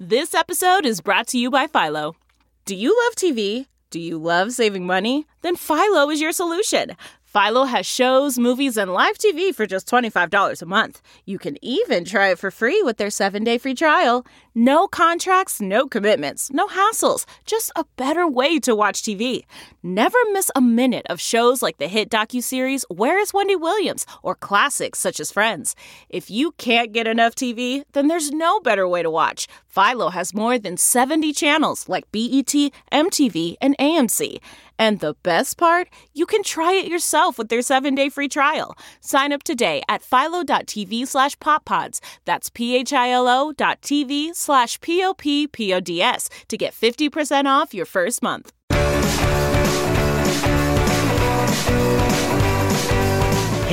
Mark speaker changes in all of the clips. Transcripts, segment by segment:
Speaker 1: This episode is brought to you by Philo. Do you love TV? Do you love saving money? Then Philo is your solution. Philo has shows, movies, and live TV for just $25 a month. You can even try it for free with their seven day free trial. No contracts, no commitments, no hassles, just a better way to watch TV. Never miss a minute of shows like the hit docuseries Where is Wendy Williams or classics such as Friends. If you can't get enough TV, then there's no better way to watch. Philo has more than 70 channels like BET, MTV, and AMC. And the best part, you can try it yourself with their seven-day free trial. Sign up today at philo.tv slash poppods. That's p-h-i-l-o dot tv slash p-o-p-p-o-d-s to get 50% off your first month.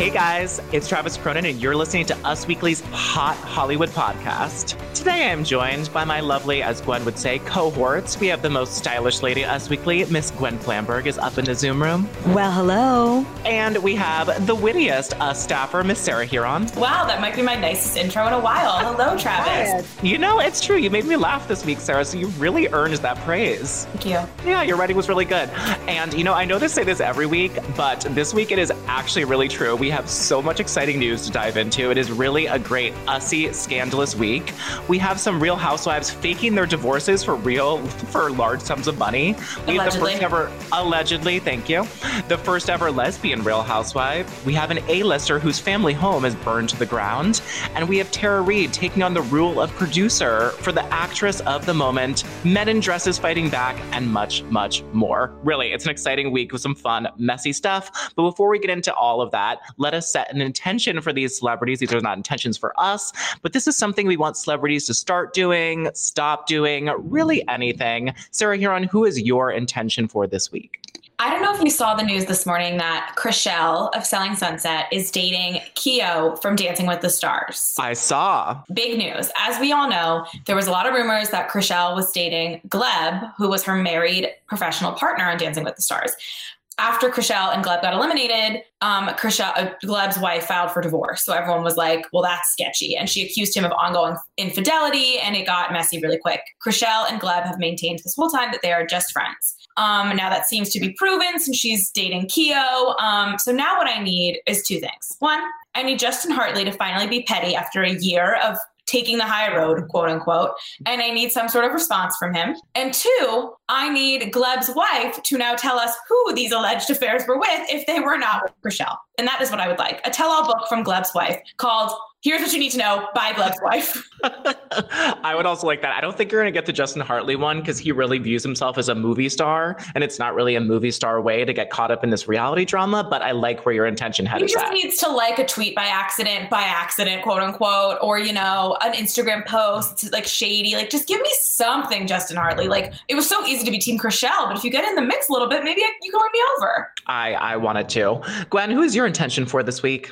Speaker 2: Hey guys, it's Travis Cronin, and you're listening to Us Weekly's Hot Hollywood podcast. Today I'm joined by my lovely, as Gwen would say, cohorts. We have the most stylish lady at Us Weekly, Miss Gwen Flamberg, is up in the Zoom room.
Speaker 3: Well, hello.
Speaker 2: And we have the wittiest Us staffer, Miss Sarah Hearon.
Speaker 4: Wow, that might be my nicest intro in a while. Hello, Travis.
Speaker 2: You know, it's true. You made me laugh this week, Sarah, so you really earned that praise.
Speaker 4: Thank you.
Speaker 2: Yeah, your writing was really good. And, you know, I know they say this every week, but this week it is actually really true. We have so much exciting news to dive into. It is really a great ussy, scandalous week. We have some real housewives faking their divorces for real, for large sums of money. We have the
Speaker 4: Allegedly.
Speaker 2: first ever, allegedly, thank you, the first ever lesbian real housewife. We have an A-lister whose family home is burned to the ground. And we have Tara Reid taking on the role of producer for the actress of the moment, men in dresses fighting back, and much, much more. Really, it's an exciting week with some fun, messy stuff. But before we get into all of that, let us set an intention for these celebrities. These are not intentions for us, but this is something we want celebrities to start doing, stop doing, really anything. Sarah Hearon, who is your intention for this week?
Speaker 4: I don't know if you saw the news this morning that Chrishell of Selling Sunset is dating Keo from Dancing with the Stars.
Speaker 2: I saw.
Speaker 4: Big news. As we all know, there was a lot of rumors that Chrishell was dating Gleb, who was her married professional partner on Dancing with the Stars. After Chrishell and Gleb got eliminated, um, Chrishell, uh, Gleb's wife filed for divorce. So everyone was like, well, that's sketchy. And she accused him of ongoing infidelity, and it got messy really quick. Chrishell and Gleb have maintained this whole time that they are just friends. Um, now that seems to be proven since she's dating Keo. Um, so now what I need is two things. One, I need Justin Hartley to finally be petty after a year of taking the high road, quote unquote, and I need some sort of response from him. And two, I need Gleb's wife to now tell us who these alleged affairs were with if they were not with Rochelle. And that is what I would like. A tell-all book from Gleb's wife called Here's What You Need to Know by Gleb's Wife.
Speaker 2: I would also like that. I don't think you're going to get the Justin Hartley one because he really views himself as a movie star, and it's not really a movie star way to get caught up in this reality drama. But I like where your intention head
Speaker 4: He just
Speaker 2: at.
Speaker 4: needs to like a tweet by accident, by accident, quote unquote, or you know, an Instagram post like shady. Like, just give me something, Justin Hartley. Like, it was so easy to be Team Chrishell, but if you get in the mix a little bit, maybe you can win me over.
Speaker 2: I I wanted to. Gwen, who is your intention for this week?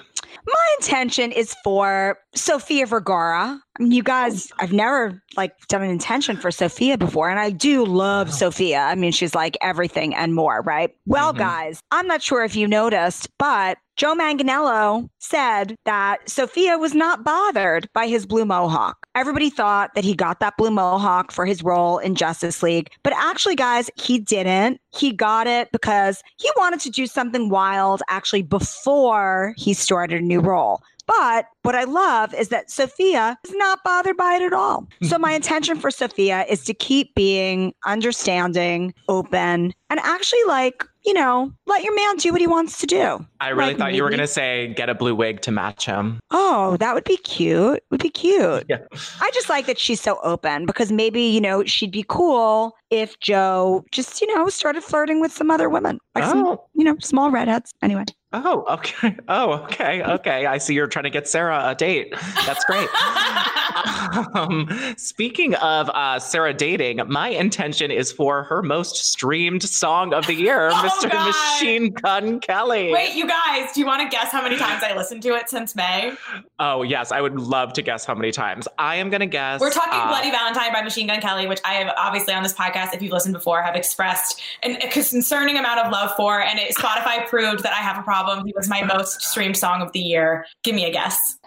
Speaker 3: My intention is for Sofia Vergara. I mean, you guys, I've never like done an intention for Sofia before, and I do love Sofia. I mean, she's like everything and more, right? Well,
Speaker 2: Mhm.
Speaker 3: guys, I'm not sure if you noticed, but Joe Manganiello said that Sofia was not bothered by his blue mohawk. Everybody thought that he got that blue mohawk for his role in Justice League, but actually, guys, he didn't. He got it because he wanted to do something wild actually before he started a new role. But what I love is that Sofia is not bothered by it at all. So my intention for Sofia is to keep being understanding, open, and actually like, you know, let your man do what he wants to do.
Speaker 2: I really
Speaker 3: Like
Speaker 2: thought you were going to say get a blue wig to match him.
Speaker 3: Oh, that would be cute. Would be cute.
Speaker 2: Yeah.
Speaker 3: I just like that she's so open because maybe, you know, she'd be cool if Joe just, you know, started flirting with some other women. Like some,
Speaker 2: Oh.
Speaker 3: you know, small redheads. Anyway.
Speaker 2: Oh, okay. Oh, okay. Okay. I see you're trying to get Sarah a date. That's great. um, speaking of uh, Sarah dating, my intention is for her most streamed song of the year, oh, Mr. God. Machine Gun Kelly.
Speaker 4: Wait, you guys, do you want to guess how many times I listened to it since May?
Speaker 2: Oh, yes. I would love to guess how many times. I am going to guess.
Speaker 4: We're talking uh, Bloody Valentine by Machine Gun Kelly, which I have obviously on this podcast, if you've listened before, have expressed an, a concerning amount of love for. And it, Spotify proved that I have a problem. He was my most streamed song of the year. Give me a guess.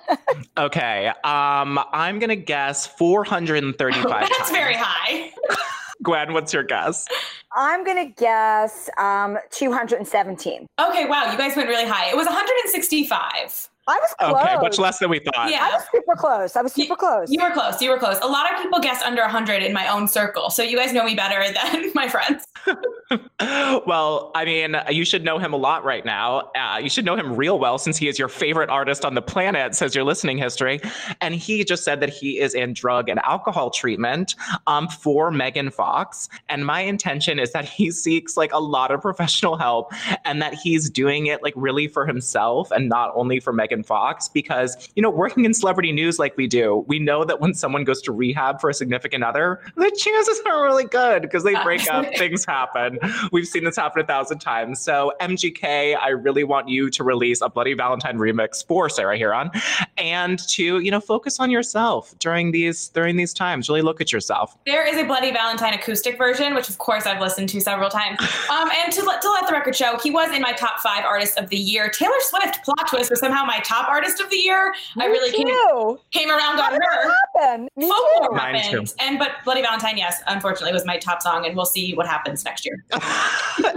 Speaker 2: Okay. Um, I'm going to guess 435 That's
Speaker 4: times. very high.
Speaker 2: Gwen, what's your guess?
Speaker 3: I'm going to guess um, 217.
Speaker 4: Okay, wow. You guys went really high. It was 165.
Speaker 3: I was close.
Speaker 2: Okay, much less than we thought.
Speaker 3: Yeah. I was super close. I was super close.
Speaker 4: You were close. You were close. A lot of people guess under 100 in my own circle. So you guys know me better than my friends.
Speaker 2: well, I mean, you should know him a lot right now. Uh, you should know him real well since he is your favorite artist on the planet, says your listening history. And he just said that he is in drug and alcohol treatment um, for Megan Fox. And my intention is that he seeks like a lot of professional help and that he's doing it like really for himself and not only for Megan Megan Fox because, you know, working in celebrity news like we do, we know that when someone goes to rehab for a significant other, the chances aren't really good because they break up, things happen. We've seen this happen a thousand times. So, MGK, I really want you to release a Bloody Valentine remix for Sarah Hearon and to, you know, focus on yourself during these during these times. Really look at yourself.
Speaker 4: There is a Bloody Valentine acoustic version, which of course I've listened to several times. Um, and to let, to let the record show, he was in my top five artists of the year. Taylor Swift plot twist was somehow my top artist of the year.
Speaker 3: Me I really too.
Speaker 4: came, came around on her.
Speaker 3: Happened? Me
Speaker 4: Folklore happened. And but Bloody Valentine, yes, unfortunately was my top song, and we'll see what happens next year.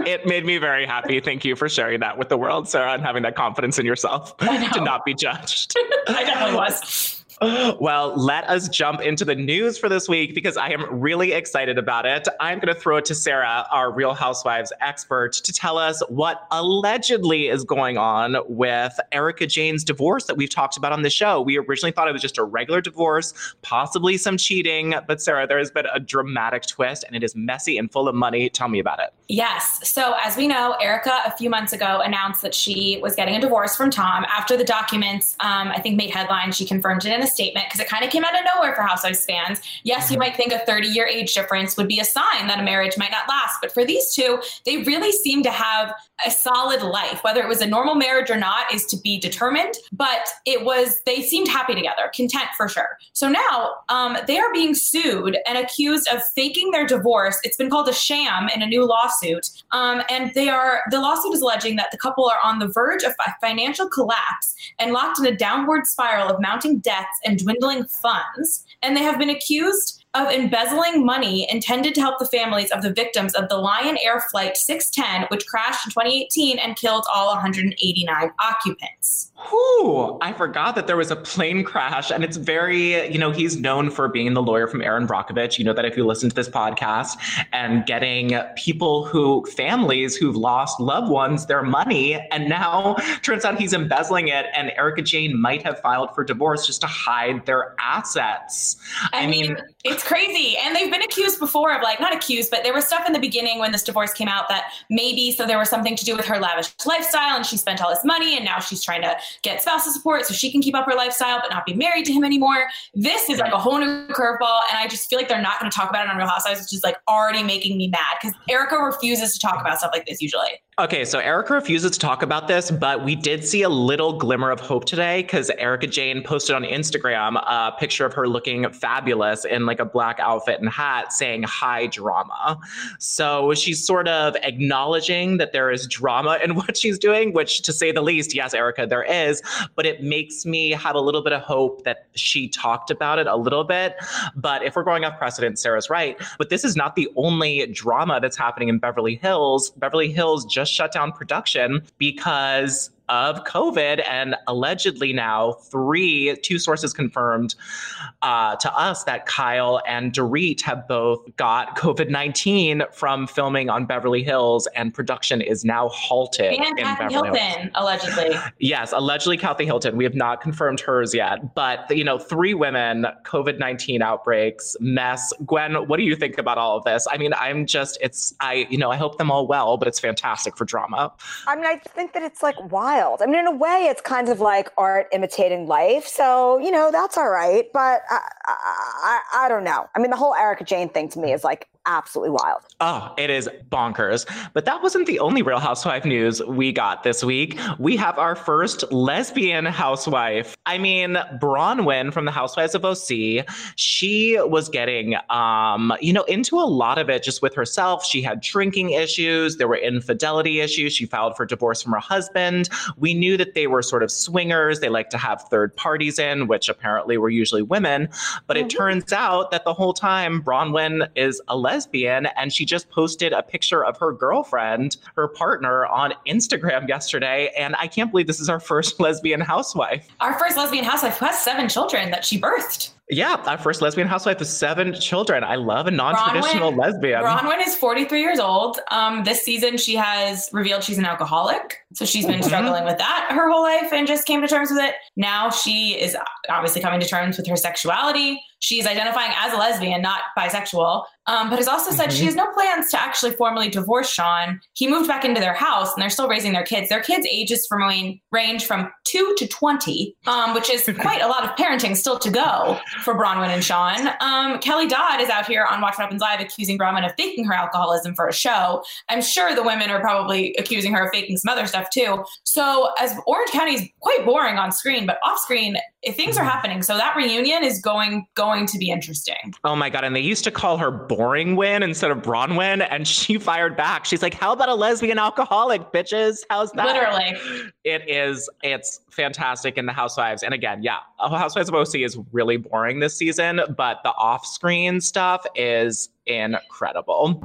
Speaker 2: it made me very happy. Thank you for sharing that with the world, Sarah, and having that confidence in yourself to not be judged.
Speaker 4: I definitely was.
Speaker 2: Well, let us jump into the news for this week because I am really excited about it. I'm going to throw it to Sarah, our Real Housewives expert, to tell us what allegedly is going on with Erika Jayne's divorce that we've talked about on the show. We originally thought it was just a regular divorce, possibly some cheating, but Sarah, there has been a dramatic twist and it is messy and full of money. Tell me about it.
Speaker 4: Yes. So, as we know, Erika a few months ago announced that she was getting a divorce from Tom after the documents, um, I think, made headlines. She confirmed it in a statement because it kind of came out of nowhere for Housewives fans. Yes, you mm-hmm. might think a 30 year age difference would be a sign that a marriage might not last, but for these two, they really seem to have a solid life. Whether it was a normal marriage or not is to be determined, but it was, they seemed happy together, content for sure. So now um, they are being sued and accused of faking their divorce. It's been called a sham in a new lawsuit. Um, and they are, the lawsuit is alleging that the couple are on the verge of financial collapse and locked in a downward spiral of mounting debts and dwindling funds. And they have been accused of embezzling money intended to help the families of the victims of the Lion Air Flight 610, which crashed in 2018 and killed all 189 occupants.
Speaker 2: Whew, I forgot that there was a plane crash. And it's very, you know, he's known for being the lawyer from Erin Brockovich. You know that if you listen to this podcast and getting people who, families who've lost loved ones, their money. And now turns out he's embezzling it. And Erika Jayne might have filed for divorce just to hide their assets.
Speaker 4: I, I mean, mean, it's crazy. And they've been accused before of like, not accused, but there was stuff in the beginning when this divorce came out that maybe so there was something to do with her lavish lifestyle and she spent all this money and now she's trying to get spousal support so she can keep up her lifestyle but not be married to him anymore. This is like a whole new curveball. And I just feel like they're not going to talk about it on Real Housewives, which is like already making me mad because Erika refuses to talk about stuff like this usually.
Speaker 2: Okay, so Erika refuses to talk about this, but we did see a little glimmer of hope today because Erika Jayne posted on Instagram a picture of her looking fabulous in like a black outfit and hat saying hi drama. So she's sort of acknowledging that there is drama in what she's doing, which to say the least, yes, Erika, there is, but it makes me have a little bit of hope that she talked about it a little bit. But if we're going off precedent, Sarah's right. But this is not the only drama that's happening in Beverly Hills. Beverly Hills just shut down production because of COVID. And allegedly now, three, two sources confirmed uh, to us that Kyle and Dorit have both got COVID 19 from filming on Beverly Hills, and production is now halted.
Speaker 4: And Kathy Hilton, Hills. allegedly.
Speaker 2: Yes, allegedly Kathy Hilton. We have not confirmed hers yet. But, you know, three women, COVID 19 outbreaks, mess. Gwen, what do you think about all of this? I mean, I'm just, it's, I, you know, I hope them all well, but it's fantastic for drama.
Speaker 3: I mean, I think that it's like, why? Wild. I mean, in a way, it's kind of like art imitating life. So, you know, that's all right. But I, I, I, I don't know. I mean, the whole Erika Jayne thing to me is like absolutely wild.
Speaker 2: Oh, it is bonkers. But that wasn't the only Real Housewife news we got this week. We have our first lesbian housewife. I mean, Braunwyn from the Housewives of OC, she was getting, um, you know, into a lot of it just with herself. She had drinking issues, there were infidelity issues. She filed for divorce from her husband. We knew that they were sort of swingers. They like to have third parties in, which apparently were usually women. But it mm-hmm. turns out that the whole time, Braunwyn is a lesbian lesbian, and she just posted a picture of her girlfriend, her partner, on Instagram yesterday. And I can't believe this is our first lesbian housewife.
Speaker 4: Our first lesbian housewife who has seven children that she birthed.
Speaker 2: Yeah, our first lesbian housewife with seven children. I love a non-traditional Braunwyn, lesbian.
Speaker 4: Braunwyn is 43 years old. Um, this season, she has revealed she's an alcoholic. So she's been mm-hmm. struggling with that her whole life and just came to terms with it. Now she is obviously coming to terms with her sexuality. She's identifying as a lesbian, not bisexual, um, but has also said mm-hmm. she has no plans to actually formally divorce Sean. He moved back into their house and they're still raising their kids. Their kids' ages from range from two to 20, um, which is quite a lot of parenting still to go for Braunwyn and Sean. Um, Kelly Dodd is out here on Watch What Happens Live accusing Braunwyn of faking her alcoholism for a show. I'm sure the women are probably accusing her of faking some other stuff too. So, as Orange County is quite boring on screen, but off screen, things are mm-hmm. happening. So that reunion is going going to be interesting.
Speaker 2: Oh my god! And they used to call her Boring Win instead of Braunwyn, and she fired back. She's like, "How about a lesbian alcoholic, bitches? How's that?"
Speaker 4: Literally,
Speaker 2: it is. It's fantastic in the Housewives. And again, yeah, Housewives of OC is really boring this season, but the off-screen stuff is incredible.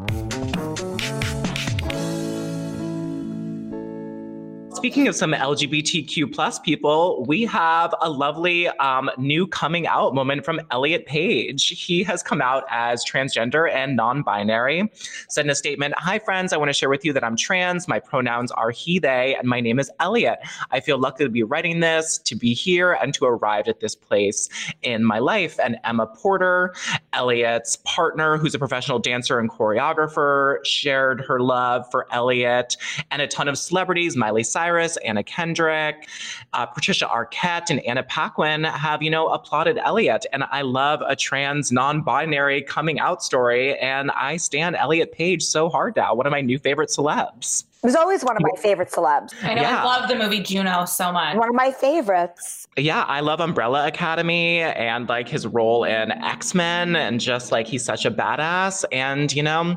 Speaker 2: Speaking of some LGBTQ plus people, we have a lovely um, new coming out moment from Elliot Page. He has come out as transgender and non-binary. Said in a statement, "Hi friends, I want to share with you that I'm trans. My pronouns are he/they, and my name is Elliot. I feel lucky to be writing this, to be here, and to arrive at this place in my life." And Emma Portner, Elliot's partner, who's a professional dancer and choreographer, shared her love for Elliot, and a ton of celebrities, Miley Cyrus. Cyrus, Anna Kendrick, uh, Patricia Arquette, and Anna Paquin have, you know, applauded Elliot. And I love a trans, non binary coming out story. And I stand Elliot Page so hard now, one of my new favorite celebs.
Speaker 3: He was always one of my favorite celebs.
Speaker 4: I know. Yeah. I love the movie Juno so much.
Speaker 3: One of my favorites.
Speaker 2: Yeah, I love Umbrella Academy and like his role in X Men, and just like he's such a badass. And you know,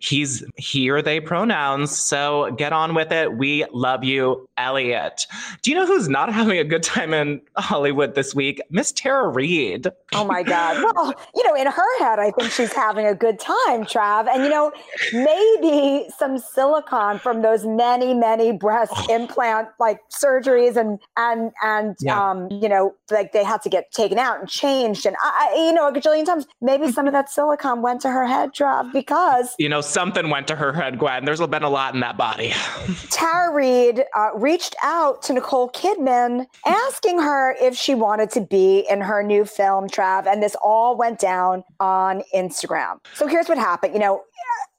Speaker 2: he's he or they pronouns. So get on with it. We love you, Elliot. Do you know who's not having a good time in Hollywood this week? Miss Tara Reid.
Speaker 3: Oh my God. Well, you know, in her head, I think she's having a good time, Trav. And you know, maybe some silicon from those many, many breast oh. implant like surgeries and and and yeah. um, you know, like they had to get taken out and changed. And I, you know, a gajillion times, maybe some of that silicone went to her head, Trav, because
Speaker 2: you know, something went to her head, Gwen. There's been a lot in that body.
Speaker 3: Tara Reid uh, reached out to Nicole Kidman, asking her if she wanted to be in her new film, Trav, and this all went down on Instagram. So here's what happened. You know,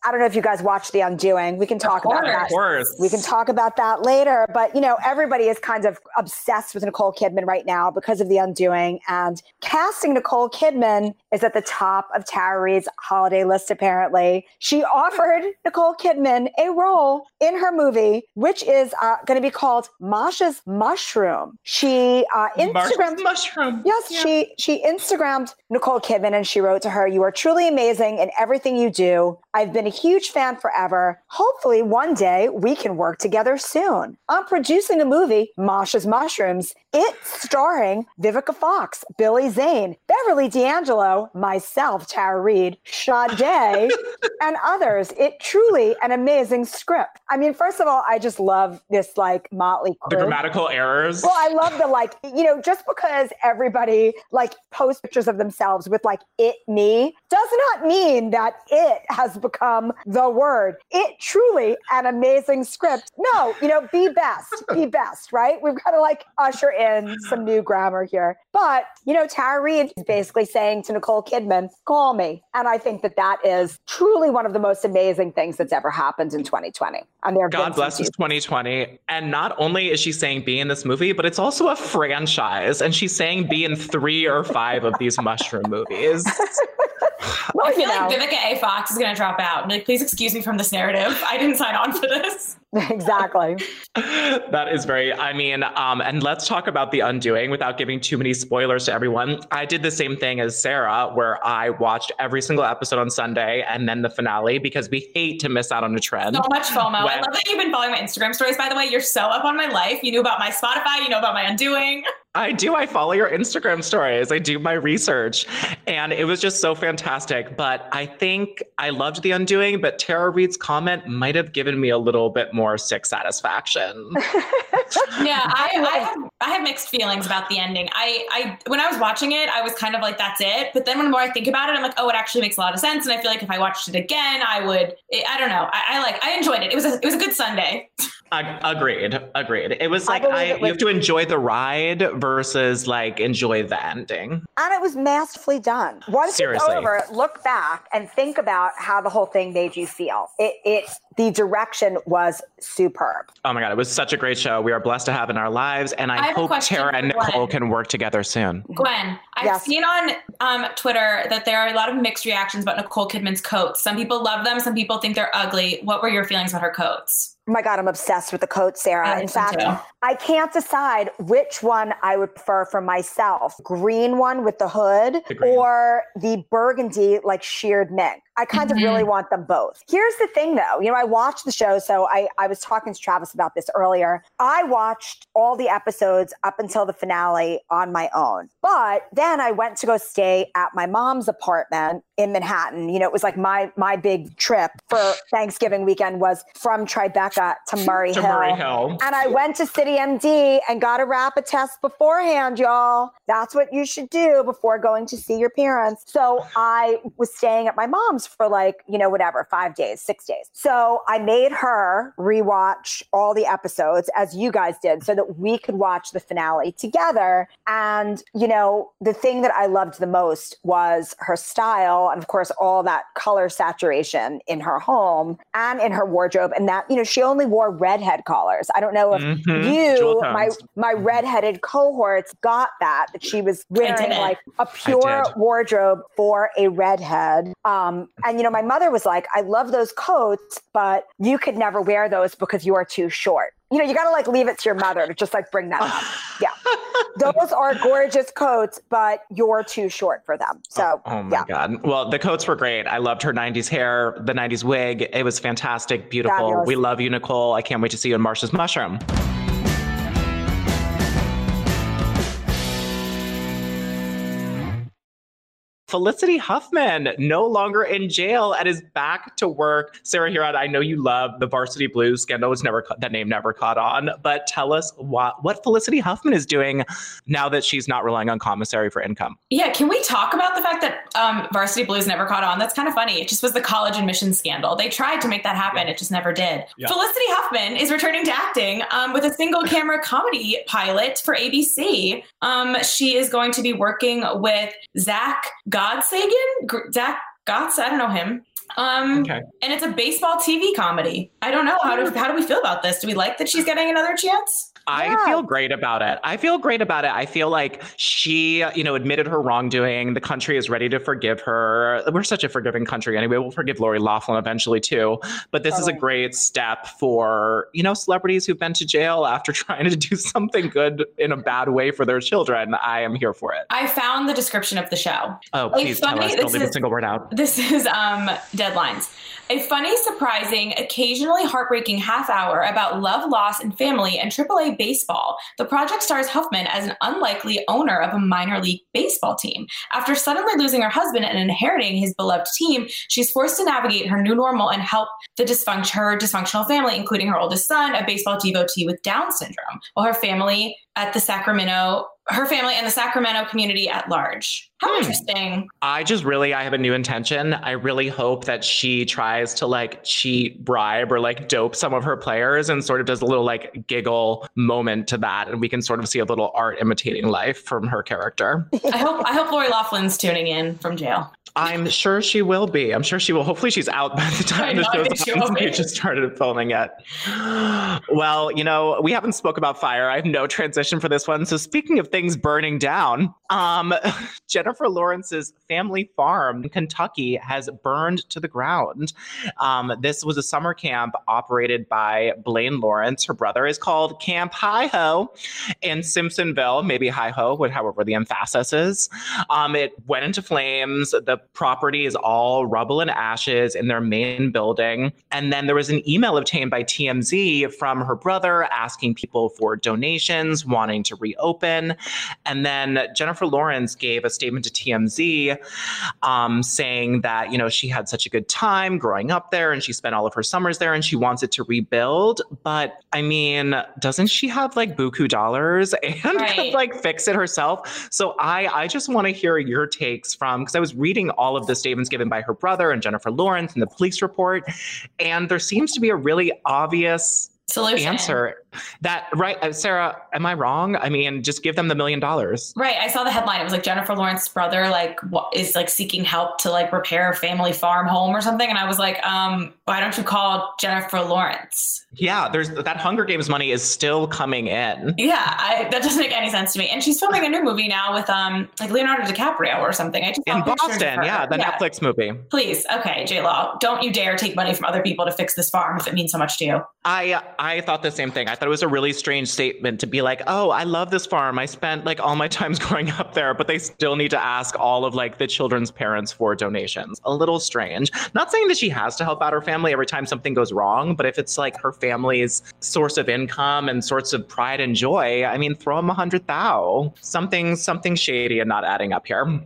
Speaker 3: I don't know if you guys watched The Undoing. We can talk
Speaker 2: course,
Speaker 3: about that.
Speaker 2: Of course.
Speaker 3: We can talk about that later. But you know, everybody is kind of obsessed with Nicole Kidman right now because of The Undoing. And casting Nicole Kidman is at the top of Tara Reid's holiday list, apparently. She offered Nicole Kidman a role in her movie, which is uh, going to be called Masha's Mushroom. She uh, Instagrammed
Speaker 2: Mushroom.
Speaker 3: Yes, yeah. she she Instagrammed Nicole Kidman and she wrote to her, "You are truly amazing in everything you do. I've been a huge fan forever. Hopefully, one day we can work together soon. I'm producing a movie, Masha's Mushrooms. It's starring Vivica Fox, Billy Zane, Beverly D'Angelo, myself, Tara Reid, Sade, and others. It truly an amazing script. I mean, first of all, I just love this like motley crew.
Speaker 2: The grammatical errors.
Speaker 3: Well, I love the like, you know, just because everybody like posts pictures of themselves with like it me does not mean that it has become the word. It truly an amazing script. No, you know, be best, be best, right? We've got to like usher in some new grammar here. But, you know, Tara Reid is basically saying to Nicole Kidman, call me. And I think that that is truly one of the most amazing things that's ever happened in 2020. And there
Speaker 2: God bless us 2020. And not only is she saying be in this movie, but it's also a franchise. And she's saying be in three or five of these mushroom movies.
Speaker 4: well, I feel like know. Vivica A. Fox is going to drop out. Like, please excuse me from this narrative. I didn't sign on for this.
Speaker 3: exactly.
Speaker 2: that is very, I mean, um, and let's talk about the undoing without giving too many spoilers to everyone. I did the same thing as Sarah, where I watched every single episode on Sunday and then the finale because we hate to miss out on a trend.
Speaker 4: So much FOMO. When, I love that you've been following my Instagram stories, by the way. You're so up on my life. You knew about my Spotify, you know about my undoing.
Speaker 2: I do. I follow your Instagram stories. I do my research. And it was just so fantastic. But I think I loved The Undoing, but Tara Reid's comment might have given me a little bit more sick satisfaction.
Speaker 4: yeah, I, I, have, I have mixed feelings about the ending. I, I when I was watching it, I was kind of like, that's it. But then when more I think about it, I'm like, oh, it actually makes a lot of sense. And I feel like if I watched it again, I would, it, I don't know. I, I like, I enjoyed it. It was a, it was a good Sunday.
Speaker 2: agreed. Agreed. It was like I, it was, you have to enjoy the ride versus like enjoy the ending.
Speaker 3: And it was masterfully done. Once Seriously. it's over, look back and think about how the whole thing made you feel. It it the direction was superb.
Speaker 2: Oh my god, it was such a great show. We are blessed to have in our lives, and I, I hope Tara and Nicole can work together soon.
Speaker 4: Gwen, I've yes. seen on um, Twitter that there are a lot of mixed reactions about Nicole Kidman's coats. Some people love them, some people think they're ugly. What were your feelings about her coats?
Speaker 3: Oh my God, I'm obsessed with the coat, Sarah. In fact, I can't decide which one I would prefer for myself green one with the hood the or the burgundy, like sheared mink. I kind mm-hmm. of really want them both. Here's the thing though, you know, I watched the show. So I, I was talking to Travis about this earlier. I watched all the episodes up until the finale on my own. But then I went to go stay at my mom's apartment in Manhattan. You know, it was like my my big trip for Thanksgiving weekend was from Tribeca to Murray,
Speaker 2: to
Speaker 3: Hill.
Speaker 2: Murray Hill.
Speaker 3: And I went to City MD and got a rapid test beforehand, y'all. That's what you should do before going to see your parents. So I was staying at my mom's for like, you know, whatever, five days, six days. So I made her rewatch all the episodes as you guys did so that we could watch the finale together. And, you know, the thing that I loved the most was her style and, of course, all that color saturation in her home and in her wardrobe. And that, you know, she only wore redhead collars. I don't know if mm-hmm. you, my, my redheaded cohorts, got that, that she was wearing like a pure wardrobe for a redhead. Um, and, you know, my mother was like, I love those coats, but you could never wear those because you are too short. You know, you got to like leave it to your mother to just like bring that up. yeah. Those are gorgeous coats, but you're too short for them. Oh, so,
Speaker 2: oh, oh my
Speaker 3: yeah.
Speaker 2: God. Well, the coats were great. I loved her 90s hair, the 90s wig. It was fantastic, beautiful. Fabulous. We love you, Nicole. I can't wait to see you in Marsha's Mushroom. Felicity Huffman, no longer in jail and is back to work. Sarah Hearon, I know you love the Varsity Blues scandal. Was never that name never caught on, but tell us what what Felicity Huffman is doing now that she's not relying on commissary for income.
Speaker 4: Yeah, can we talk about the fact that um, Varsity Blues never caught on? That's kind of funny. It just was the college admission scandal. They tried to make that happen, yeah. it just never did. Yeah. Felicity Huffman is returning to acting um, with a single camera comedy pilot for ABC. Um, she is going to be working with Zach. Gottsagen, Zach Gotts. I don't know him. Um, okay. And it's a baseball TV comedy. I don't know how do how do we feel about this? Do we like that she's getting another chance?
Speaker 2: I yeah. feel great about it. I feel great about it. I feel like she, you know, admitted her wrongdoing. The country is ready to forgive her. We're such a forgiving country anyway. We'll forgive Lori Loughlin eventually too. But this is a great step for, you know, celebrities who've been to jail after trying to do something good in a bad way for their children. I am here for it.
Speaker 4: I found the description of the show.
Speaker 2: Oh, please tell us. Don't leave is, a single word out.
Speaker 4: This is um deadlines. A funny, surprising, occasionally heartbreaking half hour about love, loss, and family and AAA baseball. The project stars Huffman as an unlikely owner of a minor league baseball team. After suddenly losing her husband and inheriting his beloved team, she's forced to navigate her new normal and help the dysfunction her dysfunctional family, including her oldest son, a baseball devotee with Down syndrome, while her family at the Sacramento her family and the Sacramento community at large. How
Speaker 2: Hmm.
Speaker 4: interesting.
Speaker 2: I just really, I have a new intention. I really hope that she tries to like cheat, bribe, or like dope some of her players and sort of does a little like giggle moment to that. And we can sort of see a little art imitating life from her character.
Speaker 4: I hope I hope Lori Loughlin's tuning in from jail.
Speaker 2: I'm sure she will be. I'm sure she will. Hopefully, she's out by the time the show's on. They just started filming it. Well, you know, we haven't spoke about fire. I have no transition for this one. So, speaking of things burning down, um, Jennifer Lawrence's family farm in Kentucky has burned to the ground. Um, this was a summer camp operated by Blaine Lawrence. Her brother is called Camp Hi Ho in Simpsonville, maybe Hi Ho, however the emphasis is. Um, it went into flames. The property is all rubble and ashes in their main building. And then there was an email obtained by TMZ from her brother asking people for donations, wanting to reopen. And then Jennifer Lawrence gave a statement to TMZ um, saying that, you know, she had such a good time growing up there and she spent all of her summers there and she wants it to rebuild. But I mean, doesn't she have like buku dollars and could
Speaker 4: Right.
Speaker 2: like fix it herself? So I, I just want to hear your takes from because I was reading all of the statements given by her brother and Jennifer Lawrence and the police report, and there seems to be a really obvious
Speaker 4: Solution.
Speaker 2: answer that right uh, sarah am i wrong i mean just give them the million dollars
Speaker 4: Right. I saw the headline. It was like Jennifer Lawrence's brother, like, what is like seeking help to like repair a family farm home or something. And I was like, um, why don't you call Jennifer Lawrence?
Speaker 2: yeah there's that hunger games money is still coming in
Speaker 4: Yeah, I, that doesn't make any sense to me. And she's filming a new movie now with um like Leonardo DiCaprio or something. I just
Speaker 2: in boston yeah the netflix movie
Speaker 4: Please, okay, J Law, don't you dare take money from other people to fix this farm if it means so much to you.
Speaker 2: I I thought the same thing. I thought it was a really strange statement to be like, "Oh, I love this farm. I spent like all my times growing up there, but they still need to ask all of like the children's parents for donations." A little strange. Not saying that she has to help out her family every time something goes wrong, but if it's like her family's source of income and source of pride and joy, I mean, throw them a hundred thou. Something something shady and not adding up here.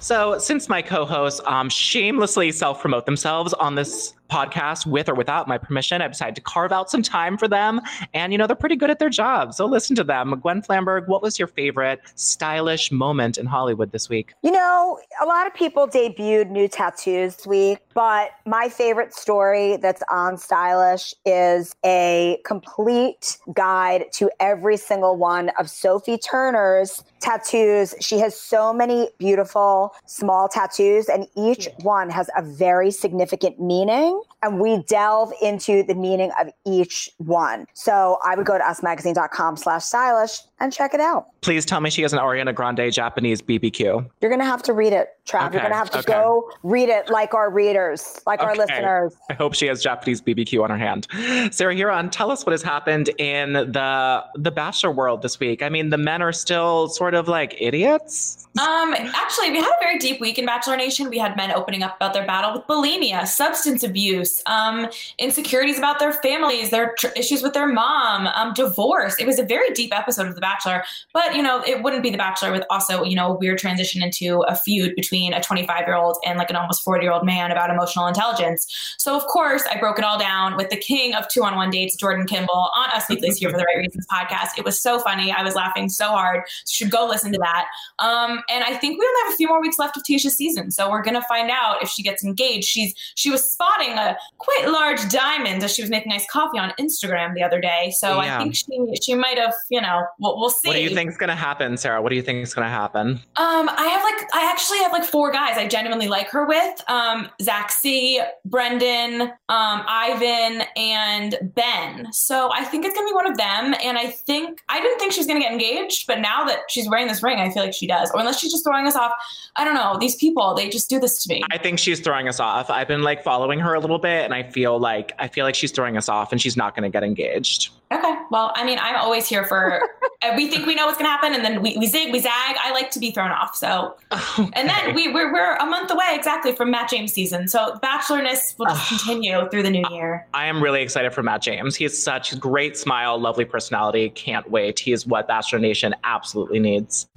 Speaker 2: So, since my co hosts um, shamelessly self promote themselves on this podcast with or without my permission, I decided to carve out some time for them. And, you know, they're pretty good at their job. So, listen to them. Gwen Flamberg, what was your favorite stylish moment in Hollywood this week?
Speaker 3: You know, a lot of people debuted new tattoos this week, but my favorite story that's on Stylish is a complete guide to every single one of Sophie Turner's tattoos. She has so many beautiful small tattoos, and each one has a very significant meaning. And we delve into the meaning of each one. So I would go to usmagazine.com slash stylish and check it out.
Speaker 2: Please tell me she has an Ariana Grande Japanese BBQ.
Speaker 3: You're going to have to read it, Trav. You're going to have to
Speaker 2: okay.
Speaker 3: go read it like our readers, like our listeners.
Speaker 2: I hope she has Japanese BBQ on her hand. Sarah Hearon, tell us what has happened in the the Bachelor world this week. I mean, the men are still sort of like idiots.
Speaker 4: Um, actually, we had a very deep week in Bachelor Nation. We had men opening up about their battle with bulimia, substance abuse, um, insecurities about their families, their tr- issues with their mom, um, divorce. It was a very deep episode of The Bachelor, but you know, it wouldn't be The Bachelor with also, you know, a weird transition into a feud between a 25 year old and like an almost 40 year old man about emotional intelligence. So, of course, I broke it all down with the king of two on one dates, Jordan Kimball, on Us Weekly's Here for the Right Reasons podcast. It was so funny. I was laughing so hard. Should go listen to that. Um, and I think we only have a few more weeks left of Tayshia's season, so we're gonna find out if she gets engaged. She's she was spotting a quite large diamond as she was making iced coffee on Instagram the other day. So
Speaker 2: Yeah.
Speaker 4: I think she she might have, you know, we'll, we'll see.
Speaker 2: What do you think is going to happen, Sarah? What do you think is going to happen?
Speaker 4: Um, I have like I actually have like four guys I genuinely like her with. Um, Zach C, Brendan, um, Ivan, and Ben. So I think it's gonna be one of them. And I think I didn't think she was gonna get engaged, but now that she's wearing this ring, I feel like she does. Or unless she's just throwing us off. I don't know. These people, they just do this to me.
Speaker 2: I think she's throwing us off. I've been like following her a little bit, and I feel like I feel like she's throwing us off, and she's not going to get engaged.
Speaker 4: Okay. Well, I mean, I'm always here for. we think we know what's gonna happen, and then we, we zig, we zag. I like to be thrown off. So, and then we we're, we're a month away exactly from Matt James season. So bachelorness will just continue through the new year.
Speaker 2: I am really excited for Matt James. He has such a great smile, lovely personality. Can't wait. He is what Bachelor Nation absolutely needs.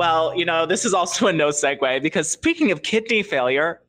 Speaker 2: Well, you know, this is also a no segue because speaking of kidney failure,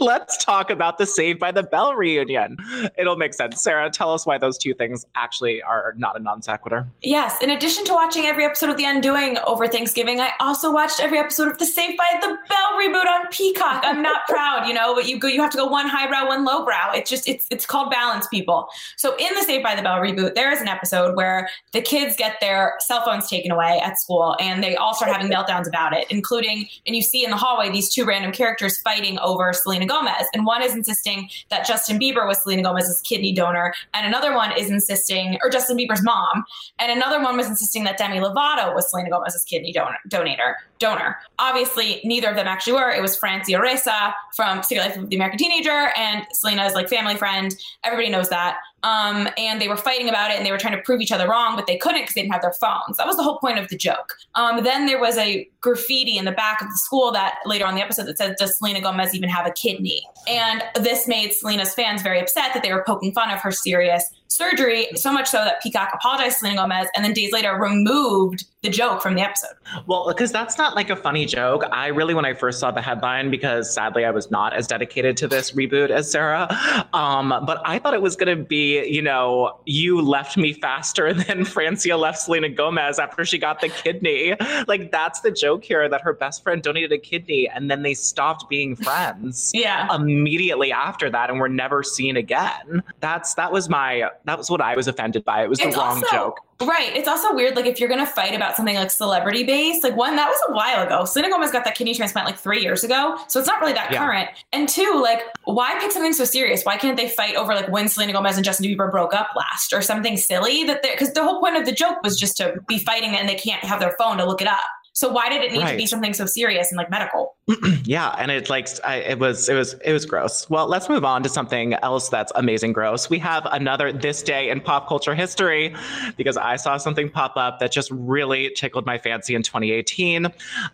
Speaker 2: let's talk about the Saved by the Bell reunion. It'll make sense. Sarah, tell us why those two things actually are not a non sequitur.
Speaker 4: Yes. In addition to watching every episode of The Undoing over Thanksgiving, I also watched every episode of the Saved by the Bell reboot on Peacock. I'm not proud, you know, but you go, you have to go one highbrow, one lowbrow. It's just, it's, it's called balance, people. So in the Saved by the Bell reboot, there is an episode where the kids get their cell phones taken away at school and they all start having meltdowns about it, including, and you see in the hallway these two random characters fighting over Selena Gomez. And one is insisting that Justin Bieber was Selena Gomez's kidney donor, and another one is insisting, or Justin Bieber's mom, and another one was insisting that Demi Lovato was Selena Gomez's kidney donor. Donator, donor. Obviously, neither of them actually were. It was Francia Raisa from Secret Life of the American Teenager, and Selena's like family friend. Everybody knows that. Um, and they were fighting about it and they were trying to prove each other wrong, but they couldn't because they didn't have their phones. That was the whole point of the joke. Um, then there was a graffiti in the back of the school that later on the episode that said, Does Selena Gomez even have a kidney? And this made Selena's fans very upset that they were poking fun of her serious surgery, so much so that Peacock apologized to Selena Gomez and then days later removed the joke from the episode.
Speaker 2: Well, because that's not like a funny joke. I really, when I first saw the headline, because sadly I was not as dedicated to this reboot as Sarah, um, but I thought it was going to be, you know, you left me faster than Francia left Selena Gomez after she got the kidney. Like that's the joke here that her best friend donated a kidney and then they stopped being friends.
Speaker 4: yeah.
Speaker 2: Immediately after that, and were never seen again. That's that was my that was what I was offended by. It was
Speaker 4: It's
Speaker 2: the wrong
Speaker 4: also-
Speaker 2: joke.
Speaker 4: Right. It's also weird, like if you're gonna fight about something like celebrity based, like one that was a while ago. Selena Gomez got that kidney transplant like three years ago, so it's not really that
Speaker 2: Yeah.
Speaker 4: current. And two, like why pick something so serious? Why can't they fight over like when Selena Gomez and Justin Bieber broke up last, or something silly that they? Because the whole point of the joke was just to be fighting, and they can't have their phone to look it up. So why did it need to be something so serious and like medical?
Speaker 2: Yeah, and it like I, it was it was it was gross. Well, let's move on to something else that's amazing gross. We have another this day in pop culture history because I saw something pop up that just really tickled my fancy in 2018.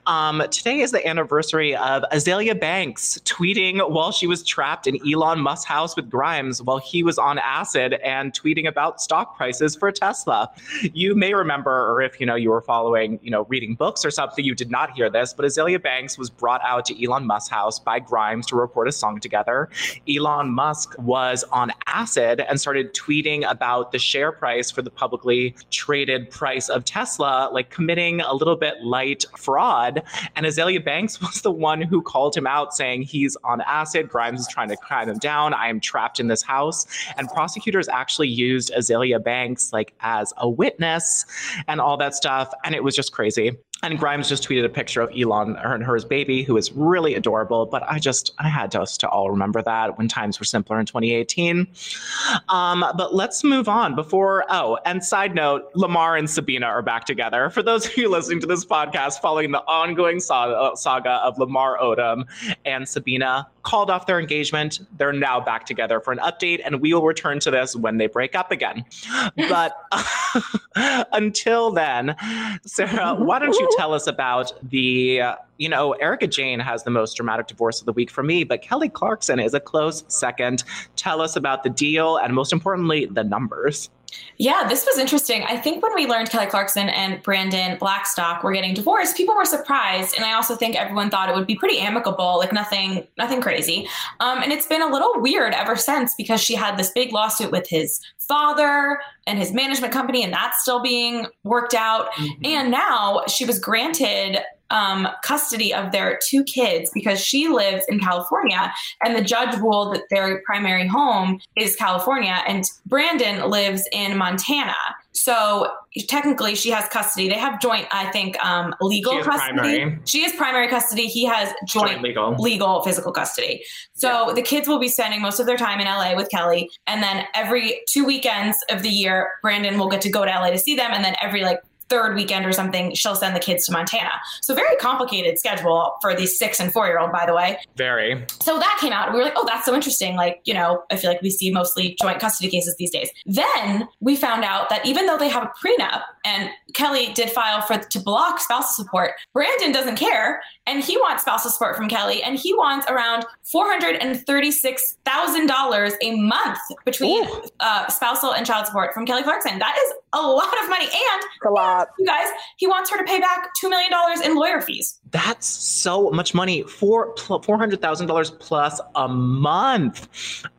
Speaker 2: Um, today is the anniversary of Azealia Banks tweeting while she was trapped in Elon Musk's house with Grimes while he was on acid and tweeting about stock prices for Tesla. You may remember, or if you know you were following, you know, reading books or something, you did not hear this, but Azealia Banks was brought out to Elon Musk's house by Grimes to record a song together. Elon Musk was on acid and started tweeting about the share price for the publicly traded price of Tesla, like committing a little bit light fraud. And Azealia Banks was the one who called him out, saying he's on acid. Grimes is trying to climb him down. I am trapped in this house. And prosecutors actually used Azealia Banks like as a witness and all that stuff. And it was just crazy. And Grimes just tweeted a picture of Elon and her baby, who is really adorable. But I just, I had us to all remember that when times were simpler in 2018. Um, but let's move on before, oh, and side note, Lamar and Sabina are back together. For those of you listening to this podcast, following the ongoing saga, saga of Lamar Odom and Sabina called off their engagement, they're now back together for an update, and we will return to this when they break up again. But until then, Sarah, why don't you tell us about the, uh, you know, Erika Jayne has the most dramatic divorce of the week for me, but Kelly Clarkson is a close second. Tell us about the deal and most importantly, the numbers.
Speaker 4: Yeah, this was interesting. I think when we learned Kelly Clarkson and Brandon Blackstock were getting divorced, people were surprised, and I also think everyone thought it would be pretty amicable, like nothing, nothing crazy. Um, and it's been a little weird ever since because she had this big lawsuit with his father and his management company, and that's still being worked out. And now she was granted um, custody of their two kids because she lives in California, and the judge ruled that their primary home is California, and Brandon lives in Montana. So technically, she has custody. They have joint, I think, um, legal
Speaker 2: She
Speaker 4: custody.
Speaker 2: primary.
Speaker 4: She is primary custody. He has joint,
Speaker 2: Joint legal.
Speaker 4: legal physical custody. So the kids will be spending most of their time in LA with Kelly, and then every two weekends of the year, Brandon will get to go to LA to see them, and then every like third weekend or something, she'll send the kids to Montana. So very complicated schedule for these six and four year old, by the way.
Speaker 2: Very.
Speaker 4: So that came out. We were like, oh, that's so interesting. Like, you know, I feel like we see mostly joint custody cases these days. Then we found out that even though they have a prenup and Kelly did file for to block spousal support. Brandon doesn't care, and he wants spousal support from Kelly, and he wants around four hundred and thirty-six thousand dollars a month between uh, spousal and child support from Kelly Clarkson. That is a lot of money, and
Speaker 3: a lot.
Speaker 4: You guys, he wants her to pay back two million dollars in lawyer fees.
Speaker 2: That's so much money for four hundred thousand dollars plus a month,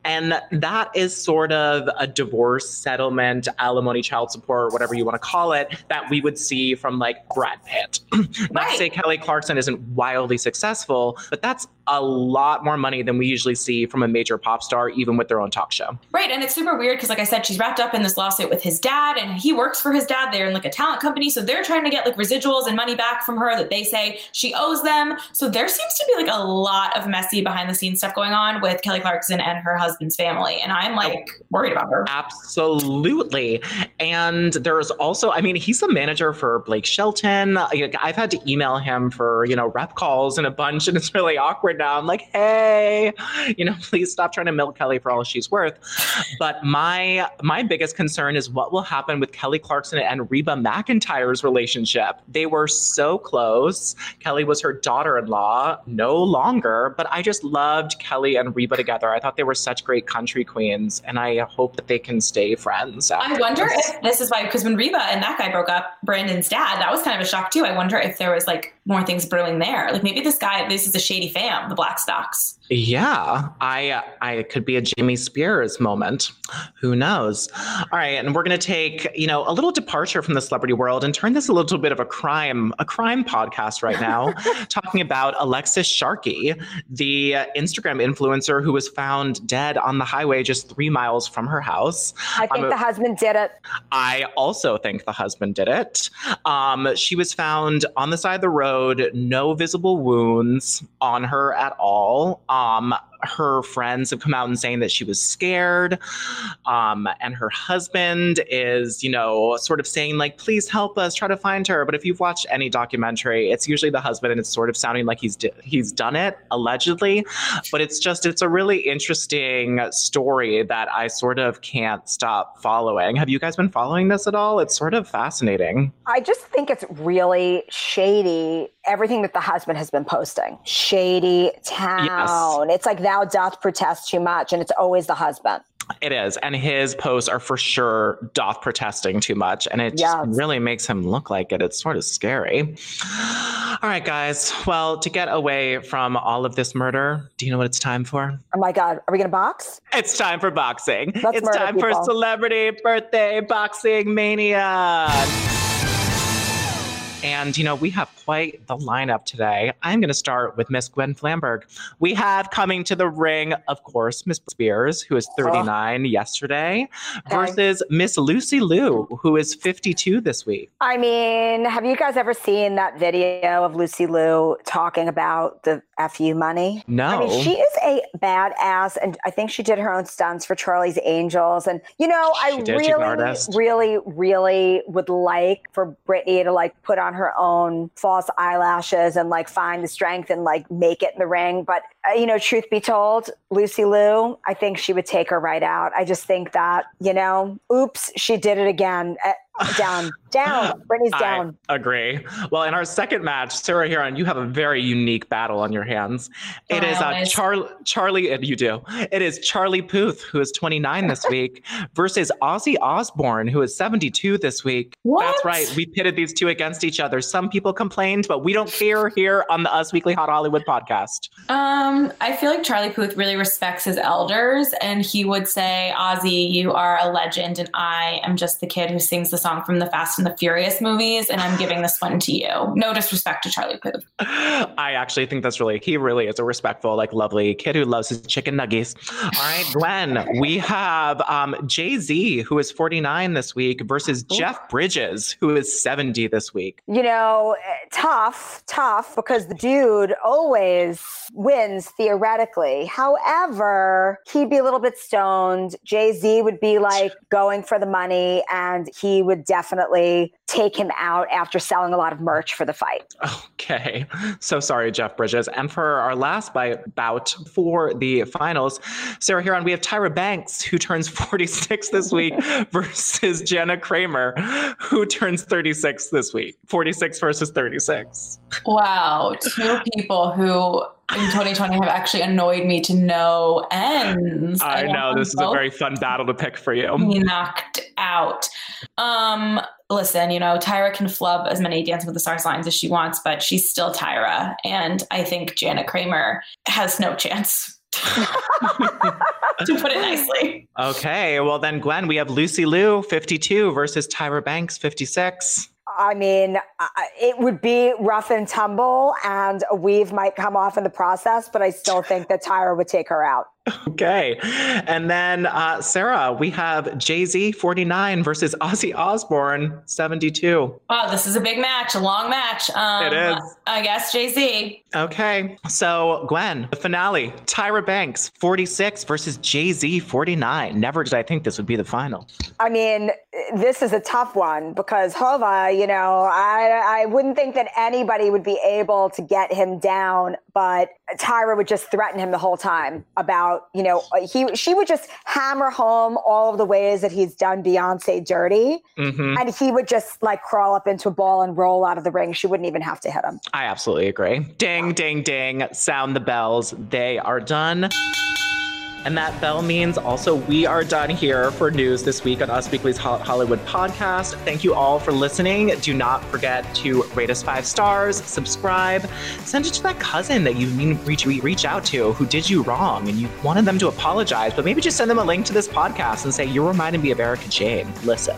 Speaker 2: and that is sort of a divorce settlement, alimony, child support, whatever you want to call it, that we would see from like Brad Pitt. Not
Speaker 4: Right.
Speaker 2: to say Kelly Clarkson isn't wildly successful, but that's a lot more money than we usually see from a major pop star, even with their own talk show.
Speaker 4: Right. And it's super weird because, like I said, she's wrapped up in this lawsuit with his dad, and he works for his dad. They're in like a talent company. So they're trying to get like residuals and money back from her that they say she owes them. So there seems to be like a lot of messy behind the scenes stuff going on with Kelly Clarkson and her husband's family. And I'm like worried about her.
Speaker 2: Absolutely. And there's also, I mean, he's the manager for Blake Shelton. I've had to email him for, you know, rep calls and a bunch, and it's really awkward now. I'm like, hey, you know, please stop trying to milk Kelly for all she's worth. But my my biggest concern is what will happen with Kelly Clarkson and Reba McEntire's relationship. They were so close. Kelly was her daughter-in-law, no longer, but I just loved Kelly and Reba together. I thought they were such great country queens, and I hope that they can stay friends.
Speaker 4: I wonder
Speaker 2: this.
Speaker 4: if this is why, because when Reba and that guy broke up, Brandon's dad, that was kind of a shock too. I wonder if there was like more things brewing there. Like maybe this guy, this is a shady fam, the Blackstocks.
Speaker 2: Yeah, I I could be a Jamie Spears moment. Who knows? All right, and we're going to take, you know, a little departure from the celebrity world and turn this a little bit of a crime a crime podcast right now, talking about Alexis Sharkey, the uh, Instagram influencer who was found dead on the highway just 3 miles from her house.
Speaker 3: I think
Speaker 2: I'm
Speaker 3: the husband did it.
Speaker 2: I also think the husband did it. Um, she was found on the side of the road, no visible wounds on her at all. Um, um, her friends have come out and saying that she was scared. Um, and her husband is, you know, sort of saying, like, please help us try to find her. But if you've watched any documentary, it's usually the husband and it's sort of sounding like he's d- he's done it, allegedly. But it's just, it's a really interesting story that I sort of can't stop following. Have you guys been following this at all? It's sort of fascinating.
Speaker 3: I just think it's really shady. Everything that the husband has been posting, shady town. It's like thou doth protest too much, and it's always the husband.
Speaker 2: It is. And his posts are for sure doth protesting too much. And it
Speaker 3: Yes.
Speaker 2: just really makes him look like it. It's sort of scary. All right, guys. Well, to get away from all of this murder, do you know what it's time for?
Speaker 3: Oh my God, are we gonna box?
Speaker 2: It's time for boxing.
Speaker 3: Let's
Speaker 2: it's time for celebrity birthday boxing mania. And, you know, we have quite the lineup today. I'm going to start with Miss Gwen Flamberg. We have coming to the ring, of course, Miss Spears, who is 39 yesterday,
Speaker 3: Okay.
Speaker 2: versus Miss Lucy Liu, who is 52 this week.
Speaker 3: I mean, have you guys ever seen that video of Lucy Liu talking about the FU money?
Speaker 2: No.
Speaker 3: I mean, she is a badass, and I think she did her own stunts for Charlie's Angels. And you know, I
Speaker 2: She did.
Speaker 3: Really, really, really would like for Britney to like put on her own false eyelashes and like find the strength and like make it in the ring. But you know, truth be told, Lucy Liu, I think she would take her right out. I just think that you know, oops, she did it again. Uh, down, down. Britney's
Speaker 2: I
Speaker 3: down.
Speaker 2: agree. Well, in our second match, Sarah Hearon, you have a very unique battle on your hands. It
Speaker 4: Don't I
Speaker 2: is uh. Char- Charlie, and you do. It is Charlie Puth, who is 29 this week, versus Ozzy Osbourne, who is 72 this week.
Speaker 4: What?
Speaker 2: That's right. We pitted these two against each other. Some people complained, but we don't care here on the Us Weekly Hot Hollywood podcast.
Speaker 4: Um, I feel like Charlie Puth really respects his elders, and he would say, "Ozzy, you are a legend, and I am just the kid who sings the song from the Fast and the Furious movies, and I'm giving this one to you." No disrespect to Charlie Puth.
Speaker 2: I actually think that's really, he really is a respectful, like lovely kid who loves his chicken nuggets. All right, Glenn, we have um, Jay Z, who is 49 this week, versus Jeff Bridges, who is 70 this week.
Speaker 3: you know, eh, tough, tough, because the dude always wins theoretically. However, he'd be a little bit stoned. Jay Z would be like going for the money, and he would definitely take him out after selling a lot of merch for the fight.
Speaker 2: Okay. So sorry, Jeff Bridges. And for our last bout for the finals, Sarah Hearon, we have Tyra Banks, who turns 46 this week, versus Jana Kramer, who turns 36 this week. 46 versus 36.
Speaker 4: Wow. Two people who in 2020 have actually annoyed me to no ends.
Speaker 2: I, I know this is a very fun battle to pick for you.
Speaker 4: Knocked out. Um, listen, you know, Tyra can flub as many Dancing with the Stars lines as she wants, but she's still Tyra. And I think Jana Kramer has no chance. to put it nicely.
Speaker 2: Okay. Well, then, Gwen, we have Lucy Liu, 52, versus Tyra Banks, 56.
Speaker 3: I mean, it would be rough and tumble, and a weave might come off in the process, but I still think that Tyra would take her out.
Speaker 2: Okay. And then, uh, Sarah, we have Jay Z 49 versus Ozzy Osbourne 72.
Speaker 4: Wow, this is a big match, a long match. Um,
Speaker 2: it is.
Speaker 4: I guess Jay Z.
Speaker 2: Okay. So, Gwen, the finale Tyra Banks 46 versus Jay Z 49. Never did I think this would be the final.
Speaker 3: I mean, this is a tough one because Hova, you know, I, I wouldn't think that anybody would be able to get him down, but Tyra would just threaten him the whole time about you know, he she would just hammer home all of the ways that he's done Beyonce dirty, mm-hmm. and he would just like crawl up into a ball and roll out of the ring. She wouldn't even have to hit him.
Speaker 2: I absolutely agree. Ding, ding, ding! Sound the bells. They are done. And that bell means also we are done here for news this week on Us Weekly's Hollywood podcast. Thank you all for listening. Do not forget to rate us five stars, subscribe, send it to that cousin that you mean reach reach out to who did you wrong and you wanted them to apologize, but maybe just send them a link to this podcast and say you're reminding me of Erika Jayne. Listen.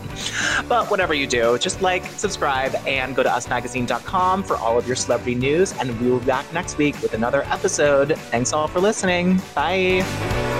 Speaker 2: But whatever you do, just like, subscribe, and go to usmagazine.com for all of your celebrity news. And we will be back next week with another episode. Thanks all for listening. Bye.